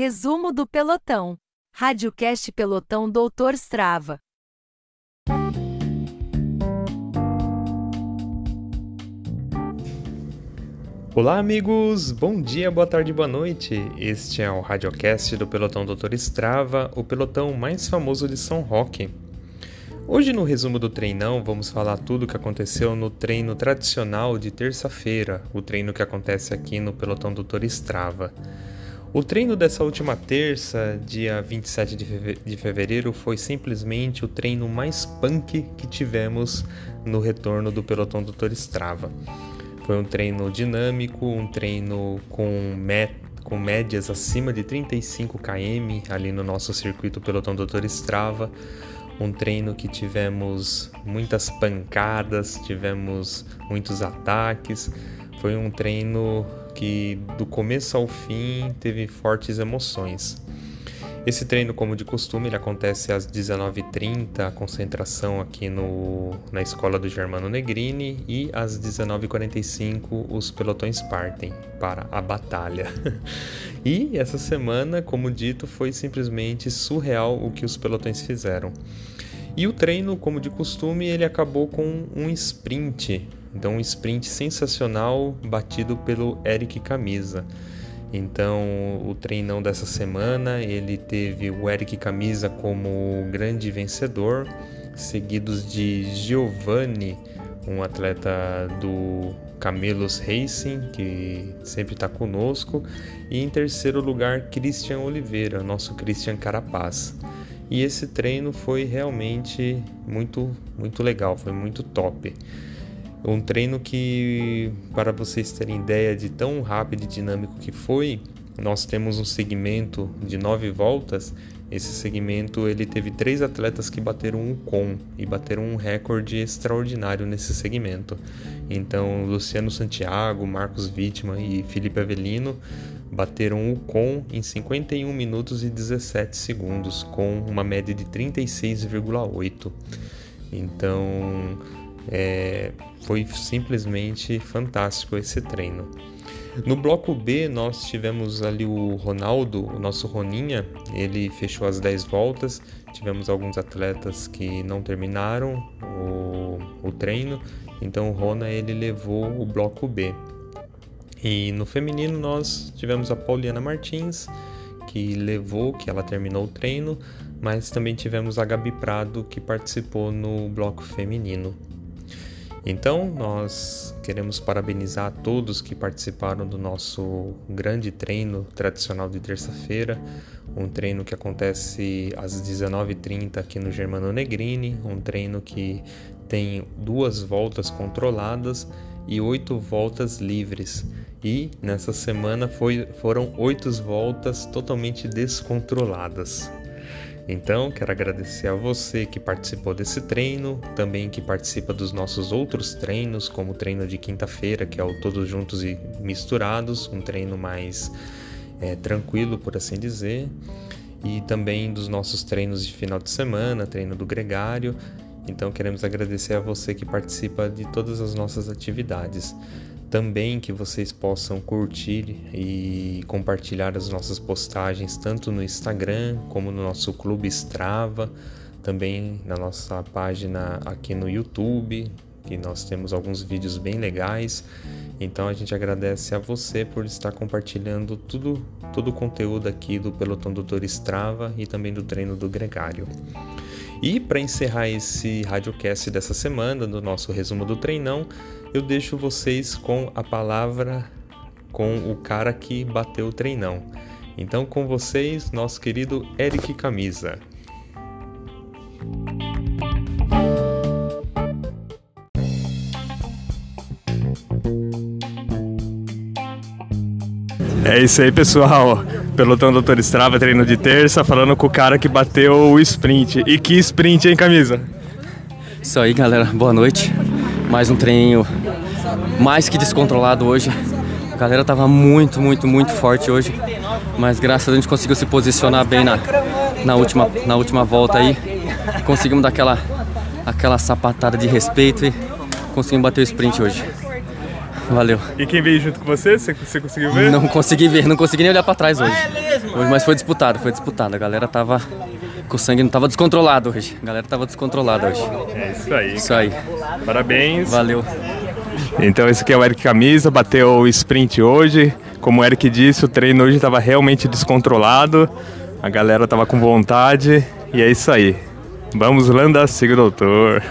Resumo do pelotão. Radiocast Pelotão Doutor Strava. Olá, amigos! Bom dia, boa tarde, boa noite. Este é o Radiocast do Pelotão Doutor Strava, o pelotão mais famoso de São Roque. Hoje, no resumo do treinão, vamos falar tudo o que aconteceu no treino tradicional de terça-feira, o treino que acontece aqui no Pelotão Doutor Strava. O treino dessa última terça, dia 27 de fevereiro, foi simplesmente o treino mais punk que tivemos no retorno do Pelotão Doutor Strava. Foi um treino dinâmico, um treino com, com médias acima de 35 km ali no nosso circuito Pelotão Doutor Strava. Um treino que tivemos muitas pancadas, tivemos muitos ataques. Foi um treino que do começo ao fim teve fortes emoções. Esse treino, como de costume, ele acontece às 19h30, a concentração aqui no, na escola do Germano Negrini, e às 19h45 os pelotões partem para a batalha. e essa semana, como dito, foi simplesmente surreal o que os pelotões fizeram. E o treino, como de costume, ele acabou com um sprint, então um sprint sensacional batido pelo Eric Camisa. Então, o treinão dessa semana, ele teve o Eric Camisa como grande vencedor, seguidos de Giovanni, um atleta do Camelos Racing, que sempre está conosco, e em terceiro lugar, Christian Oliveira, nosso Christian Carapaz. E esse treino foi realmente muito, muito legal, foi muito top. Um treino que, para vocês terem ideia de tão rápido e dinâmico que foi, nós temos um segmento de nove voltas. Esse segmento ele teve três atletas que bateram um com e bateram um recorde extraordinário nesse segmento. Então, Luciano Santiago, Marcos Vítima e Felipe Avelino bateram o com em 51 minutos e 17 segundos, com uma média de 36,8. Então, é, foi simplesmente fantástico esse treino. No bloco B, nós tivemos ali o Ronaldo, o nosso Roninha, ele fechou as 10 voltas. Tivemos alguns atletas que não terminaram o, o treino, então o Rona ele levou o bloco B. E no feminino, nós tivemos a Pauliana Martins, que levou, que ela terminou o treino, mas também tivemos a Gabi Prado, que participou no bloco feminino. Então, nós queremos parabenizar a todos que participaram do nosso grande treino tradicional de terça-feira, um treino que acontece às 19h30 aqui no Germano Negrini, um treino que tem duas voltas controladas e oito voltas livres. E nessa semana foi, foram oito voltas totalmente descontroladas. Então, quero agradecer a você que participou desse treino, também que participa dos nossos outros treinos, como o treino de quinta-feira, que é o Todos Juntos e Misturados, um treino mais é, tranquilo, por assim dizer, e também dos nossos treinos de final de semana, treino do Gregário. Então, queremos agradecer a você que participa de todas as nossas atividades. Também que vocês possam curtir e compartilhar as nossas postagens tanto no Instagram como no nosso clube Strava, também na nossa página aqui no YouTube, que nós temos alguns vídeos bem legais. Então a gente agradece a você por estar compartilhando tudo, todo o conteúdo aqui do Pelotão Doutor Strava e também do treino do Gregário. E para encerrar esse radiocast dessa semana, do nosso resumo do treinão, eu deixo vocês com a palavra com o cara que bateu o treinão. Então, com vocês, nosso querido Eric Camisa. É isso aí, pessoal. Pelotão Doutor Strava, treino de terça, falando com o cara que bateu o sprint. E que sprint, hein, camisa? Isso aí, galera. Boa noite. Mais um treininho mais que descontrolado hoje. A galera tava muito, muito, muito forte hoje. Mas graças a Deus a gente conseguiu se posicionar bem na, na, última, na última volta aí. Conseguimos dar aquela, aquela sapatada de respeito e conseguimos bater o sprint hoje. Valeu. E quem veio junto com você? Você, você conseguiu ver? Não consegui ver, não consegui nem olhar para trás hoje. Hoje, mas foi disputado, foi disputado. A galera tava com o sangue não tava descontrolado hoje. A galera tava descontrolada hoje. É isso aí. Isso aí. Parabéns. Valeu. Então esse aqui é o Eric Camisa, bateu o sprint hoje. Como o Eric disse, o treino hoje estava realmente descontrolado. A galera tava com vontade e é isso aí. Vamos, Landa, siga o doutor.